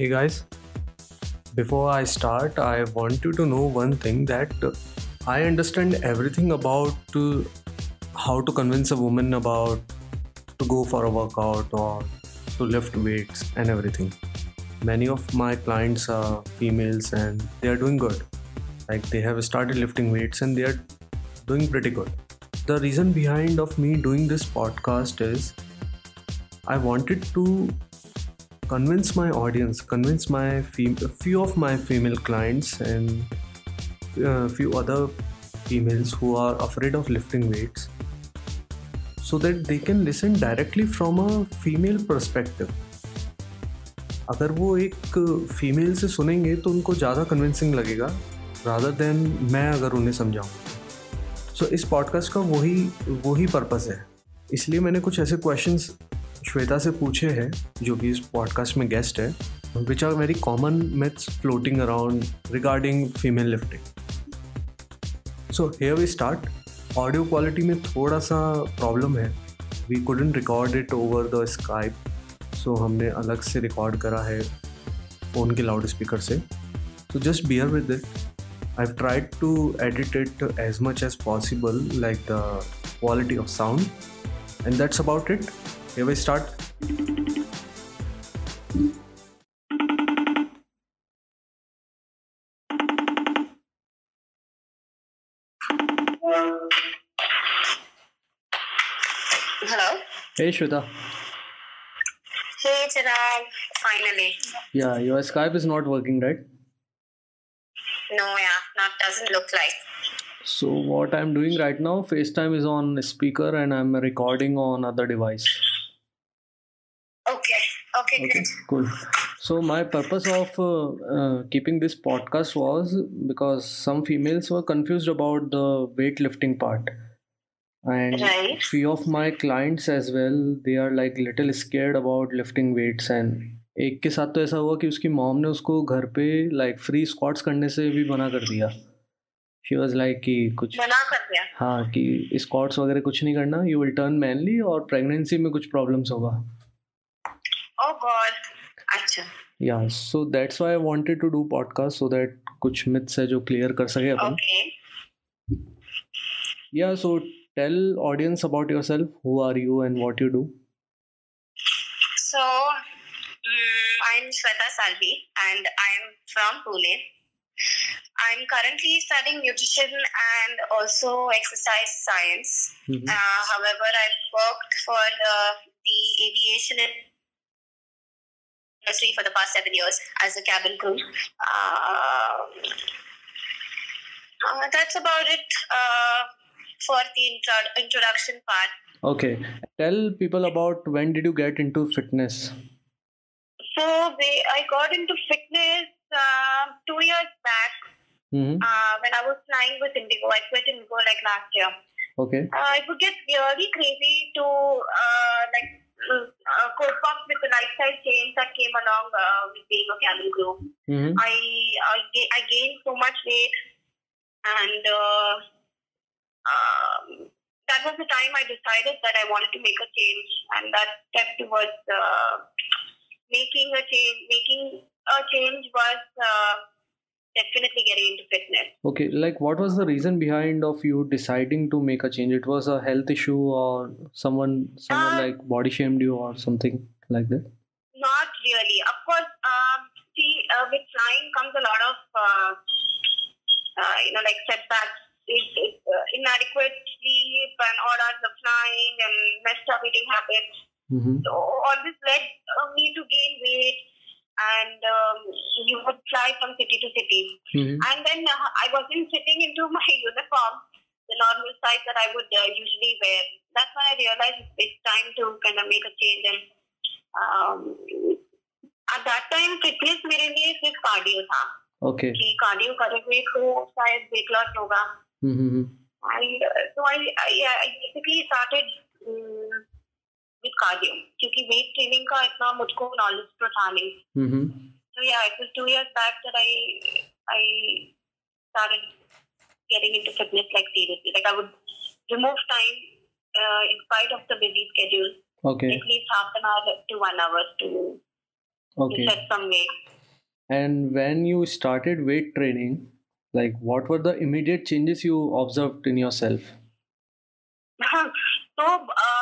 Hey guys, before I start, I want you to know one thing that I understand everything about uh, how to convince a woman about to go for a workout or to lift weights and everything. Many of my clients are females and they are doing good. Like they have started lifting weights and they are doing pretty good. The reason behind of me doing this podcast is I wanted to convince my audience, convince my fem- few of my female clients and a few other females who are afraid of lifting weights so that they can listen directly from a female perspective. अगर वो एक female से सुनेंगे तो उनको ज़्यादा convincing लगेगा rather than मैं अगर उन्हें समझाऊँ सो so, इस पॉडकास्ट का वही वही पर्पस है इसलिए मैंने कुछ ऐसे क्वेश्चंस श्वेता से पूछे हैं, जो कि इस पॉडकास्ट में गेस्ट है which are very common myths floating around regarding female lifting so here we start audio quality में थोड़ा सा प्रॉब्लम है. We couldn't record it over the Skype so हमने अलग से रिकॉर्ड करा है फ़ोन के लाउड स्पीकर से. तो just bear with it I've tried to edit it as much as possible like the quality of sound and that's about it. Here we start. Hello. Hey Shweta. Hey, Chirag. Finally. Yeah, your Skype is not working, right? No, yeah, not doesn't look like. So what I'm doing right now, FaceTime is on speaker and I'm recording on other device. Okay. Okay, cool. So my purpose of uh, uh, keeping this podcast was because some females were confused about the weightlifting part, and Right. few of my clients as well, they are like little scared about lifting weights and एक के साथ तो ऐसा हुआ कि उसकी mom ने उसको घर पे लाइक फ्री स्क्वाट्स करने से भी मना कर दिया शी वाज लाइक कि कुछ मना कर दिया हाँ कि स्क्वाट्स वगैरह कुछ नहीं करना यू विल टर्न मैनली और प्रेगनेंसी में कुछ प्रॉब्लम्स होगा Oh God. अच्छा. या so that's why I wanted to do podcast so that कुछ मिथ्स है जो क्लियर कर सके अपन Okay. या so tell audience about yourself who are you and what you do So, mm, I'm Shweta Salvi and I'm from Pune. I'm currently studying nutrition and also exercise science. Uh, however, I've worked for uh, the aviation industry for the past seven years as a cabin crew. Um, uh, that's about it uh, for the intro- introduction part. Okay, tell people about when did you get into fitness? So I got into fitness um, two years back mm-hmm. Uh, when I was flying with Indigo. I quit Indigo like last year. Okay. Uh, it would get really crazy to uh, like uh, cope up with the lifestyle change that came along uh, with being a cabin crew. I I, ga- I gained so much weight, and uh, um, that was the time I decided that I wanted to make a change, and that step towards uh, making a change, making a change was uh, definitely getting into fitness. Okay, like what was the reason behind of you deciding to make a change? It was a health issue or someone someone Uh, like body shamed you or something like that? Not really. Of course, um, see, uh, with flying comes a lot of, uh, uh, you know, like setbacks. It, it, uh, inadequate sleep and all hours of flying and messed up eating habits. Mm-hmm. So all this led uh, me to gain weight, and um, you would fly from city to city. Mm-hmm. And then uh, I wasn't fitting into my uniform, the normal size that I would uh, usually wear. That's when I realized it's time to kind of make a change. And um, at that time, fitness मेरे लिए सिर्फ cardio था Okay. कि cardio करेंगे तो शायद weight loss होगा Mm-hmm. and uh, so I, I I basically started um, with cardio क्योंकि weight training का इतना मुझको knowledge तो था नहीं Mm-hmm. So yeah, it was two years back that I I started getting into fitness like seriously. Like I would remove time uh, in spite of the busy schedule, Okay. at least half an hour to one hour to, to Okay. set some weight. And when you started weight training, like what were the immediate changes you observed in yourself? so uh, after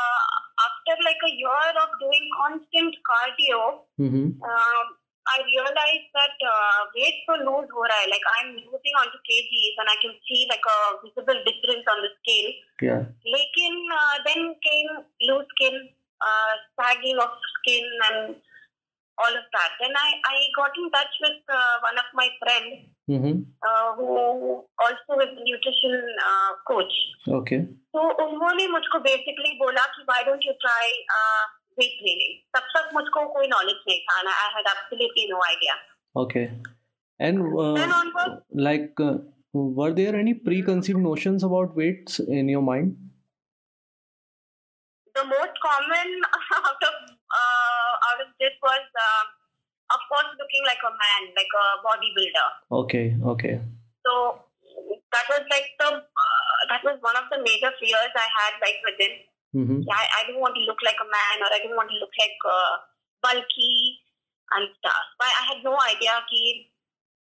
like a year of doing constant cardio, Mm-hmm. um, I realized that uh, weight to lose raha hai. Like I'm losing onto kgs and I can see like a visible difference on the scale. Yeah. Lekin uh, then came loose skin, uh, sagging of skin and all of that. Then I, I got in touch with uh, one of my friends Mm-hmm. uh, who also is a nutrition uh, coach. Okay. तो उन्होंने मुझको basically बोला कि why don't you try weight training तब तक मुझको कोई knowledge नहीं था ना I had absolutely no idea okay and like were there any preconceived notions about weights in your mind the most common out of out this was of course looking like a man like a body builder okay okay that was like the uh, that was one of the major fears I had like within. Mm-hmm. I, I didn't want to look like a man or I didn't want to look like uh, bulky and stuff. But I had no idea that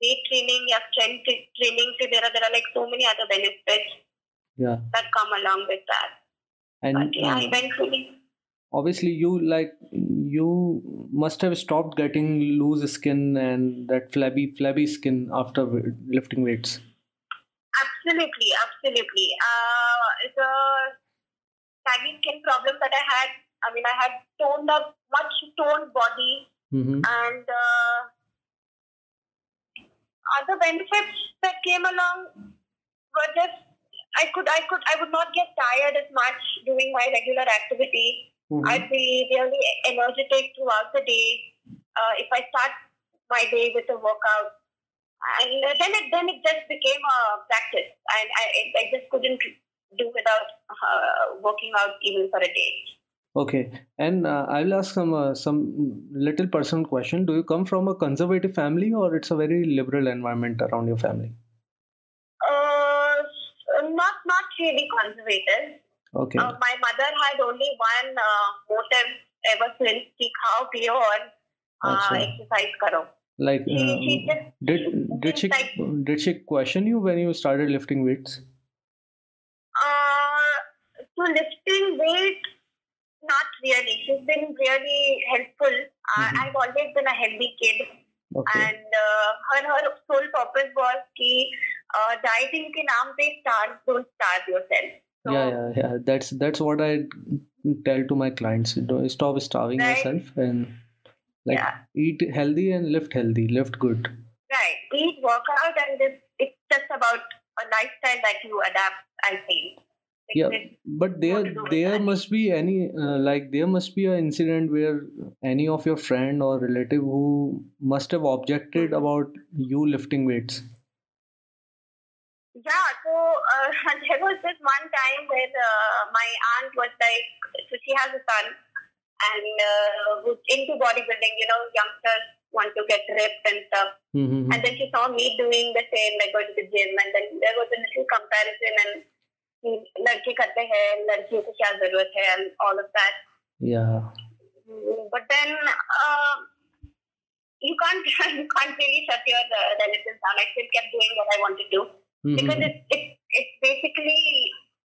weight training or strength training se there are there are like so many other benefits yeah. that come along with that. And but, yeah, uh, eventually. Obviously, you like you must have stopped getting loose skin and that flabby flabby skin after lifting weights absolutely, absolutely. Uh, the saggy skin problem that I had. I mean, I had toned up, much toned body, mm-hmm. and uh, other benefits that came along were just I could I could I would not get tired as much doing my regular activity. Mm-hmm. I'd be really energetic throughout the day. Uh, if I start my day with a workout, and uh, then it then it just became a practice. I I, I just couldn't do without uh, working out even for a day. Okay, and uh, I'll ask some uh, some little personal question. Do you come from a conservative family, or it's a very liberal environment around your family? Uh, not not really conservative. Okay. Uh, my mother had only one uh, motive ever since: she khao, piyo, uh, exercise karo. Like she, she um, just, did did she like did she question you when you started lifting weights uh, so lifting weight, not really. She's been really helpful. Uh, Mhm. I've always been a healthy kid, okay and uh, her her sole purpose was कि uh, dieting के नाम पे starve don't starve yourself. So, yeah yeah yeah that's that's what i tell to my clients don't stop starving Right. yourself and like Yeah. eat healthy and lift healthy lift good Right. Eat, work out, and this, it's just about a lifestyle that you adapt, I think. Like yeah but there to do with there must be any uh, like there must be an incident where any of your friend or relative who must have objected about you lifting weights Yeah, so uh, there was this one time where uh, my aunt was like, so she has a son and uh, who's into bodybuilding, you know, youngsters want to get ripped and stuff. Mm-hmm, mm-hmm. And then she saw me doing the same, like going to the gym, and then there was a little comparison and ladki karte hain, ladkiyon ko kya zarurat hai, and all of that. Yeah. Mm, but then uh, you can't you can't really shut your uh, relatives down. I still kept doing what I wanted to do mm-hmm. because it's it's basically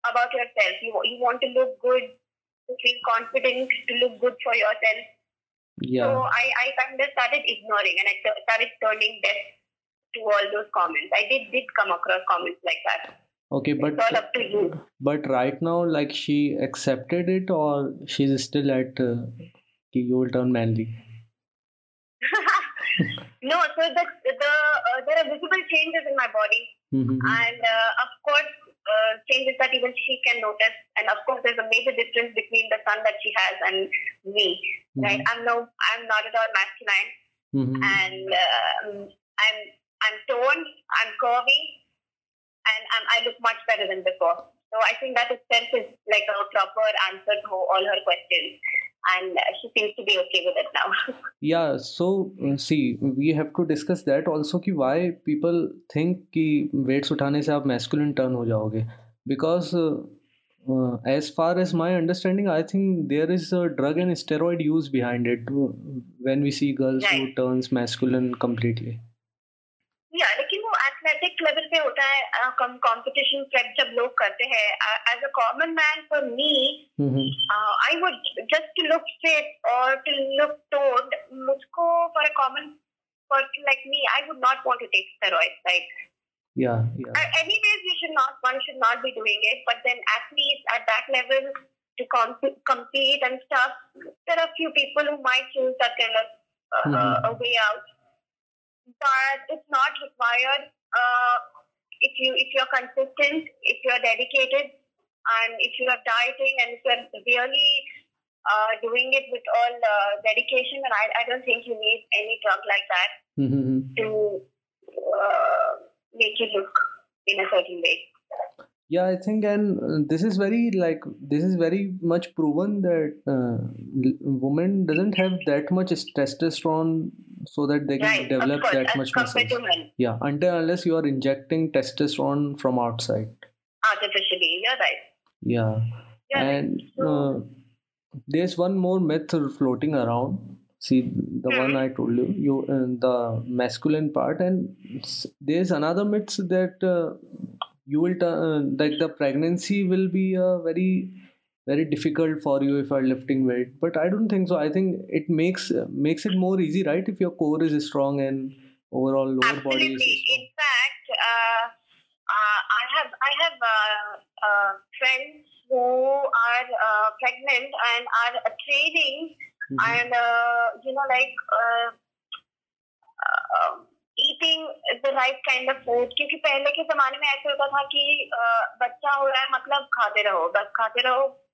about yourself. You you want to look good, to feel confident, to look good for yourself yeah So I I kind of started ignoring and I t- started turning deaf to all those comments. I did did come across comments like that. okay but it's all up to you. but right now like she accepted it or she's still at uh, you will turn manly no, so the the uh, there are visible changes in my body. Mhm. and uh, of course uh, changes that even she can notice. And of course there's a major difference between the son that she has and me right? I'm no i'm not at all masculine. Mhm. and um, i'm i'm toned i'm curvy and I'm, i look much better than before. So i think that itself is like a proper answer to all her questions and she seems to be okay with it now. Yeah so uh, see we have to discuss that also ki why people think ki weights uthane se aap masculine turn ho jaoge because uh, uh, as far as my understanding i think there is a drug and steroid use behind it uh, when we see girls right. who turns masculine completely. Yeah, लेकिन वो athletic level पे होता है competition prep जब लोग करते हैं as a common man for me I would just to look fit और टू लुक टोन्ड मुझको for a common person like me I would not want to take steroids like yeah, yeah. Uh, anyways, you should not. One should not be doing it. But then, athletes at that level to comp- compete and stuff, there are few people who might choose that kind of uh, mm-hmm. a way out. But it's not required. uh, if you if you're consistent, if you're dedicated, and if you are dieting, and if you're really uh, doing it with all uh, dedication, and I, I don't think you need any drug like that mm-hmm. to uh, make you look in a certain way yeah i think and this is very like this is very much proven that uh, women doesn't have that much testosterone so that they can right, develop course, that much muscle. yeah until unless you are injecting testosterone from outside. Artificially you're right. Yeah, yeah and uh, there's one more myth floating around. See the one i told you you uh, the masculine part and there's another myth that uh, you will t- uh, like the pregnancy will be a very very difficult for you if you're lifting weight but i don't think so i think it makes uh, makes it more easy right if your core is strong and overall lower Absolutely. body is in fact uh, uh, i have i have friends who are pregnant and are training mm-hmm. and uh, you know like uh, uh, eating the right kind of food क्योंकि पहले के जमाने में ऐसे होता था कि uh, बच्चा हो रहा है मतलब खाते रहो बस खाते रहो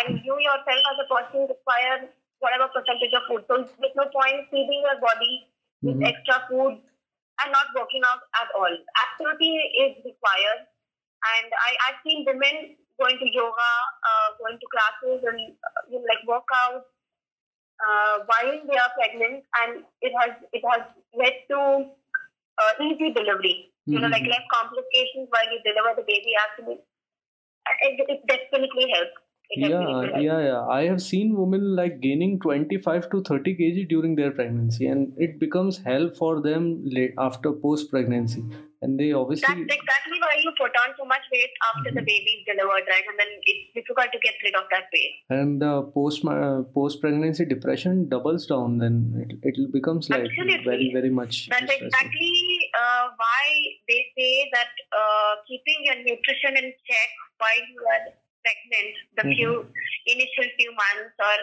and you yourself as a person require whatever percentage of food. So there's no point feeding your body with mm-hmm. extra food and not working out at all. Activity is required and I, I've seen women going to yoga, uh, going to classes and uh, you know, like workouts uh, while they are pregnant, and it has it has led to uh, easy delivery. Mm-hmm. You know, like mm-hmm. less complications while you deliver the baby. Actually, it, it definitely helps yeah yeah yeah. I have seen women like gaining 25 to 30 kg during their pregnancy and it becomes hell for them late after post pregnancy and they obviously that's exactly why you put on so much weight after mm-hmm. the baby is delivered right? And then it's difficult to get rid of that weight. And the post uh, post pregnancy depression doubles down then it, it becomes like Absolutely. very very much that's exactly uh, why they say that uh, keeping your nutrition in check while you are pregnant, the mm-hmm. few initial few months or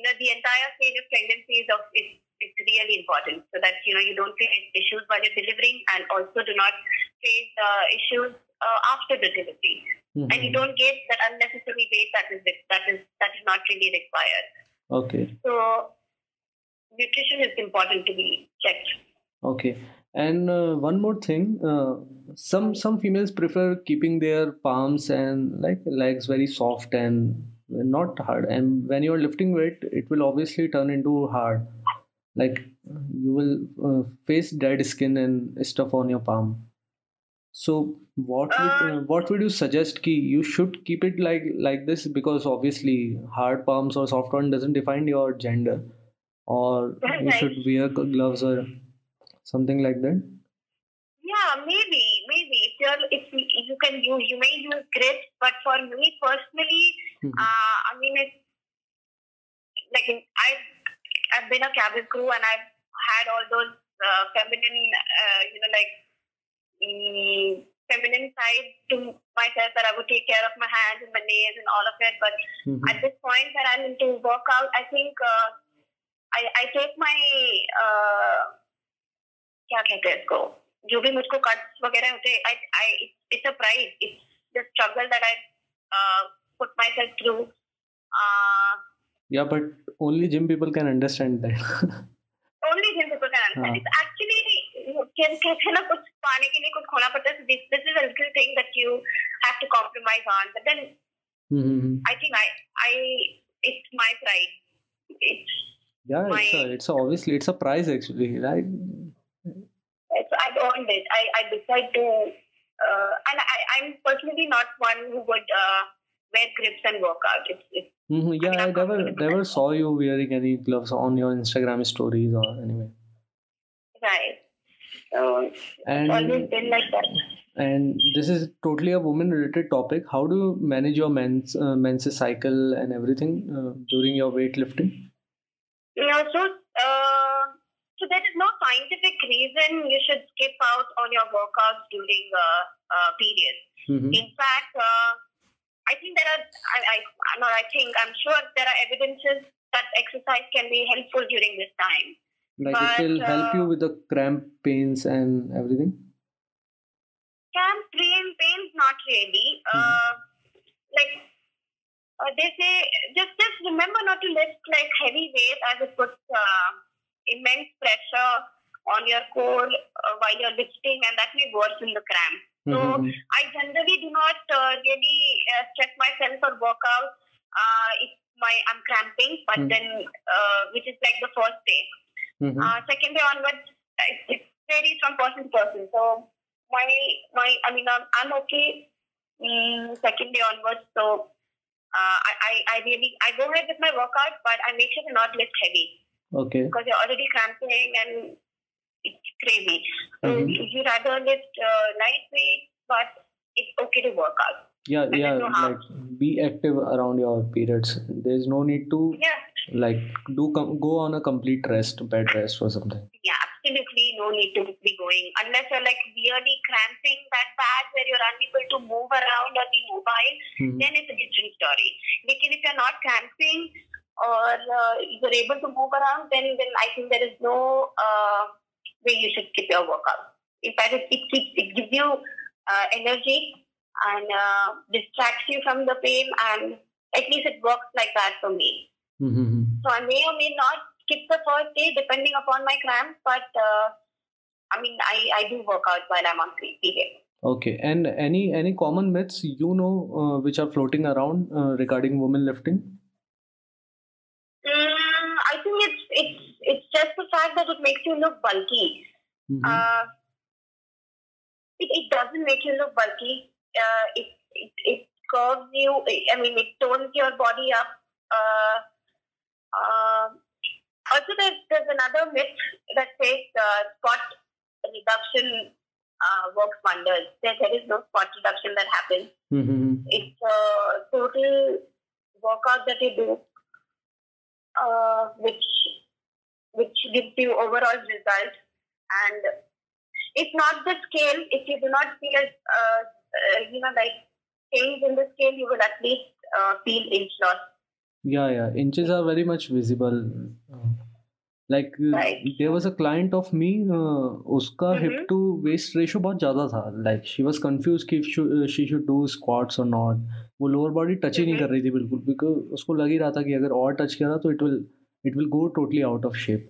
you know the entire stage of pregnancy is of is, is really important so that you know you don't face issues while you're delivering and also do not face uh, issues uh, after the delivery. Mm-hmm. and you don't get that unnecessary weight that is that is that is not really required. Okay. So nutrition is important to be checked. Okay and uh, one more thing uh, some some females prefer keeping their palms and like legs very soft and not hard. And when you're lifting weight it will obviously turn into hard. Like you will uh, face dead skin and stuff on your palm. So what would, uh, uh what would you suggest ki you should keep it like like this? Because obviously hard palms or soft one doesn't define your gender. Or you should wear gloves or something like that yeah maybe maybe if you're if you can use you may use grit but for me personally mm-hmm. uh, i mean it's like i've i've been a cabin crew and i've had all those uh, feminine uh, you know like um, feminine side to myself that I would take care of my hands and my nails and all of it. But mm-hmm. at this point that I'm into workout, I think uh, I, I take my uh, क्या कहते हैं इसको? जो भी मुझको cuts वगैरह होते I I it's a pride it's the struggle that I put myself through yeah but only gym people can understand that only gym people can understand it's actually ना कुछ पाने के लिए कुछ खोना पड़ता है? This this is a little thing that you have to compromise on but then I think I I it's my pride it's Yeah, my... it's, a, it's a, obviously it's a prize actually, right? I've earned it I I decide to uh, and I I'm personally not one who would uh, wear grips and work out. It's, it's mm-hmm. Yeah, I, mean, I never never saw you wearing any gloves on your Instagram stories or anyway. Right. So and, always been like that. And this is totally a woman related topic. How do you manage your men's uh, men's cycle and everything uh, during your weightlifting? Yeah, so uh, so there is no scientific reason you should skip out on your workouts during uh, uh, periods. Mm-hmm. In fact, uh, I think there are, I, I, not I think, I'm sure there are evidences that exercise can be helpful during this time. Like but, it will help you uh, with the cramp pains and everything? Cramp pain, pains, not really. Mm-hmm. Uh, like, uh, they say, just, just remember not to lift like heavy weight as it puts uh, immense pressure on your core uh, while you're lifting and that may worsen the cramp. So mm-hmm. I generally do not uh, really uh, stretch myself or work out uh, if my I'm cramping, but mm-hmm. then uh, which is like the first day. Mm-hmm. Uh, second day onwards, it, varies from person to person. So my my I mean I'm, I'm okay. Mm, second day onwards, so uh, I, I I really I go ahead with my workout, but I make sure to not lift heavy. Okay. Because you're already cramping and it's crazy. So mm-hmm. you rather lift uh, lightweight, but it's okay to work out. Yeah, and yeah, like be active around your periods. There's no need to yeah. like do com- go on a complete rest, bed rest or something. Yeah, absolutely no need to be going unless you're like really cramping that bad where you're unable to move around or be mobile. Mm-hmm. Then it's a different story. Like if you're not cramping or uh, you're able to move around, then then I think there is no uh, way you should keep your workout. In fact, it, it, it gives you uh, energy and uh, distracts you from the pain, and at least it works like that for me. Mm-hmm. So I may or may not skip the first day depending upon my cramps, but uh, I mean, I, I do work out while I'm on period. Okay, and any any common myths you know uh, which are floating around uh, regarding women lifting? Mm, I think it's it's just the fact that it makes you look bulky. Mm-hmm. Uh, it, it doesn't make you look bulky. Uh, it, it, it curves you. I mean, it tones your body up. Uh, uh, also, there's, there's another myth that says uh, spot reduction uh, works wonders. There, there is no spot reduction that happens. Mm-hmm. It's a total workout that you do, uh, which which gives you overall result. And if not the scale, if you do not feel, uh, uh, you know, like change in the scale, you will at least uh, feel inch loss. Yeah, yeah. Inches are very much visible. like right. there was a client of me uh, uska mm-hmm. hip to waist ratio बहुत ज़्यादा था like she was confused कि she should do squats or not वो lower body touch ही नहीं mm-hmm. कर रही थी बिल्कुल because उसको लग ही रहा था कि अगर और touch किया तो it will it will go totally out of shape.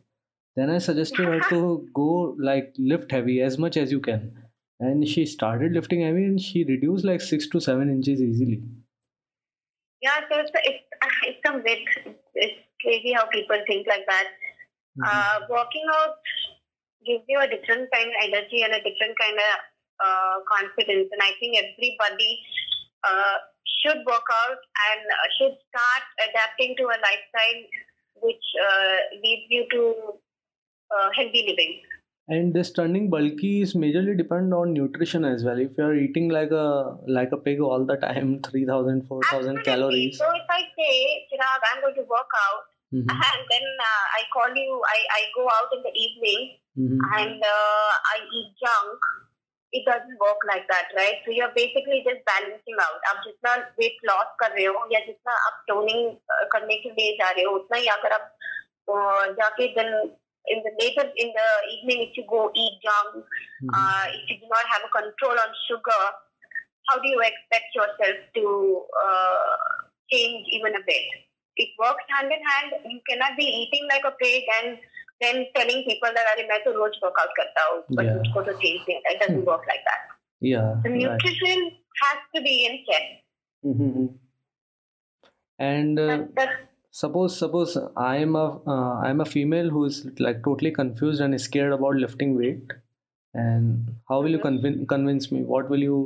Then I suggested her to go like lift heavy as much as you can. And she started lifting heavy and she reduced like six to seven inches easily. Yeah, so it's, it's, it's a myth. It's crazy how people think like that. Mm-hmm. Uh, working out gives you a different kind of energy and a different kind of uh, confidence. And I think everybody uh, should work out and should start adapting to a lifestyle which uh, leads you to uh, healthy living. And this turning bulky is majorly depend on nutrition as well. If you are eating like a like a pig all the time, 3,000, 4,000 calories. So if I say, Chirag, I'm going to work out, mm-hmm. and then uh, I call you, I, I go out in the evening, mm-hmm. and uh, I eat junk, it doesn't work like that, right? So you're basically just balancing out. आप जितना weight loss कर रहे हो या जितना आप toning करने के लिए जा रहे हो उतना ही अगर आप जाके then in the later in the evening if you go eat junk, mm-hmm. uh, if you do not have a control on sugar, how do you expect yourself to uh, change even a bit? it works hand in hand. You cannot be eating like a pig and then telling people that I मैं तो रोज workout करता हूँ, but Yeah. मुझको तो change नहीं It doesn't work like that. Yeah. The right. nutrition has to be in check. Mm-hmm. And uh, That, that, suppose suppose I'm a uh, I'm a female who is like totally confused and scared about lifting weight. And how will you Mhm. convince convince me? What will you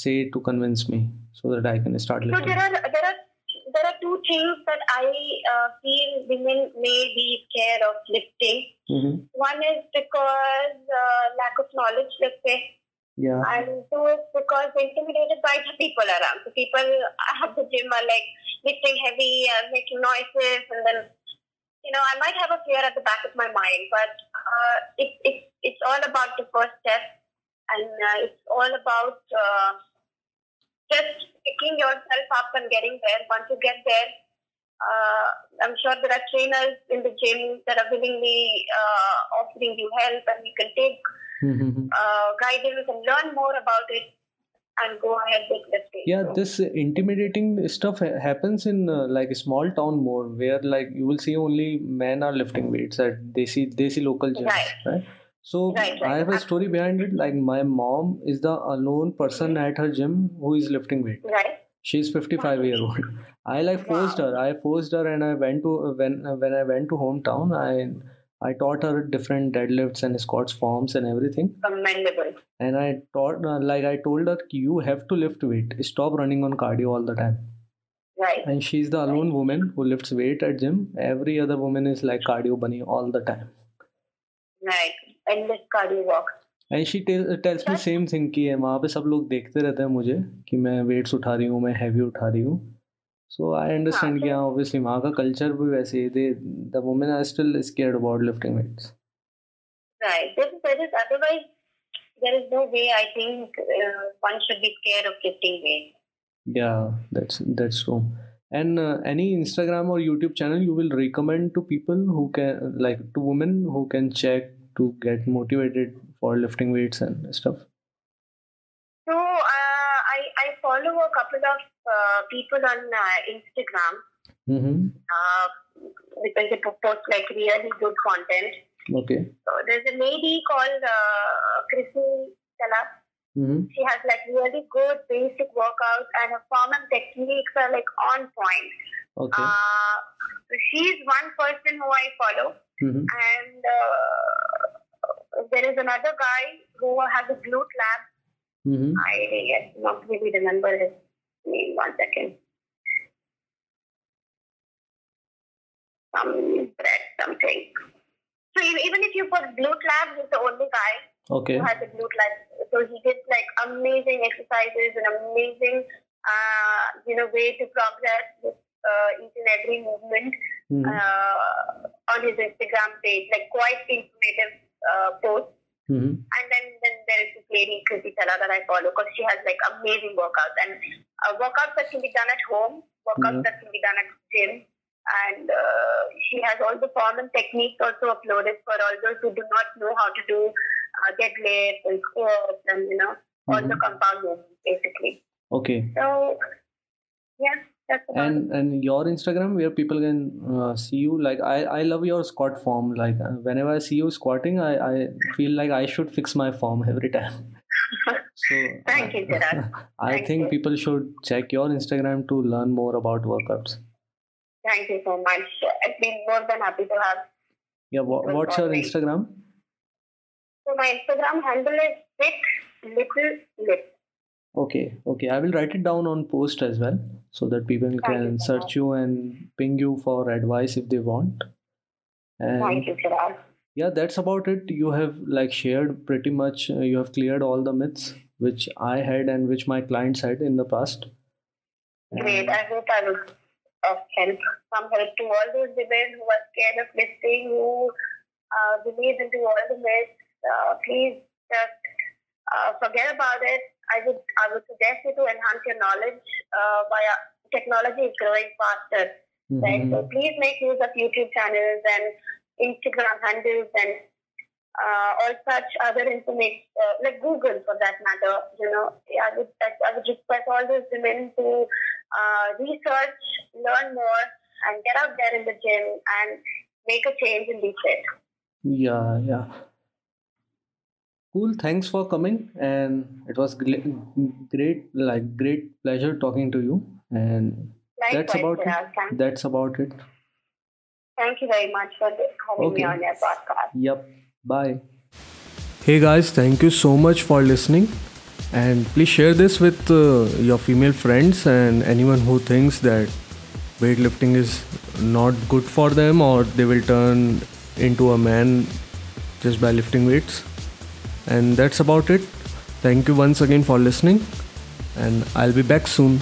say to convince me so that I can start so lifting? there are there are there are two things that I uh, feel women may be scared of lifting. Mm-hmm. One is because uh, lack of knowledge, let's say, Yeah. and two is because they're intimidated by the people around. So people at the gym are like lifting heavy and making noises, and then you know I might have a fear at the back of my mind, but uh, it, it it's all about the first step, and uh, it's all about uh, just picking yourself up and getting there. Once you get there. Uh, I'm sure there are trainers in the gym that are willingly uh, offering you help, and you can take Mm-hmm. uh, guidance and learn more about it and go ahead with lifting. Yeah, this intimidating stuff happens in uh, like a small town more, where like you will see only men are lifting weights at they see they see local gyms, Right. right? So Right, right. I have a story behind it. Like my mom is the alone person at her gym who is lifting weight. right. She's 55 year old. I like forced Wow. her. I forced her, and I went to when when I went to hometown. I I taught her different deadlifts and squats forms and everything. Commendable. And I taught uh, like I told her you have to lift weight. Stop running on cardio all the time. Right. And she's the alone woman who lifts weight at gym. Every other woman is like cardio bunny all the time. Right. Endless cardio walk and she tells me same thing की है वहाँ पे सब लोग देखते रहते हैं मुझे कि मैं वेट्स उठा रही हूँ मैं हैवी उठा रही हूँ। सो आई अंडरस्टैंड किया ऑब्वियसली वहाँ का कल्चर भी वैसे ही थे the women are still scared about lifting weights right this is otherwise there is no way I think one should be scared of lifting weights yeah that's that's true and any Instagram और YouTube channel you will recommend to people who can like to women who can check to get motivated for lifting weights and stuff. So uh, I I follow a couple of uh, people on uh, Instagram Mm-hmm. uh, because they post like really good content. Okay. So there's a lady called uh, Krissy Cela. Mm-hmm. She has like really good basic workouts and her form and techniques are like on point. Okay. Uh, she's one person who I follow, Mm-hmm. and uh, there is another guy who has a glute lab. Mm-hmm. I not really remember his name. One second. Some Bret something. So even if you put glute lab, he's the only guy Okay. who has a glute lab. So he did like amazing exercises and amazing, uh, you know, way to progress with uh, each and every movement Mm-hmm. uh, on his Instagram page, like quite informative uh, posts. Mm-hmm. And then, then there is this lady, Kriti Tala, that I follow because she has like amazing workouts and uh, workouts that can be done at home, workouts Mhm. that can be done at gym. And uh, she has all the form and techniques also uploaded for all those who do not know how to do uh, deadlifts and squats and, you know, all the Mhm. compound movements basically. Okay. So, yeah, that's about it. And and your Instagram where people can uh, see you like I I love your squat form like uh, whenever I see you squatting I I feel like I should fix my form every time. So Thank you, Chirag. I Thank think you. people should check your Instagram to learn more about workouts. Thank you so much. I'd be more than happy to have. Yeah, wha- Well, what's your. Instagram? So my Instagram handle is thick little lip. Okay, okay. I will write it down on post as well so that people you can so search you and ping you for advice if they want. And Thank you, Chirag. yeah, that's about it. You have like shared pretty much, uh, you have cleared all the myths which I had and which my clients had in the past. Great. I hope I was of help, some help to all those women who are scared of lifting, who uh, believe into all the myths. Uh, please just uh, forget about it. I would I would suggest you to enhance your knowledge. Uh, via technology is growing faster, right? Mhm. So please make use of YouTube channels and Instagram handles and uh, all such other information, uh, like Google for that matter. You know, I would I, would request all those women to uh, research, learn more, and get out there in the gym and make a change and be fit. Yeah, yeah. Cool. Thanks for coming, and it was great, like great pleasure talking to you. And Likewise, that's about Chirag. it. That's about it. Thank you very much for having me on your podcast. Yep. Bye. Hey guys, thank you so much for listening. And please share this with uh, your female friends and anyone who thinks that weightlifting is not good for them or they will turn into a man just by lifting weights. And that's about it. Thank you once again for listening. And I'll be back soon.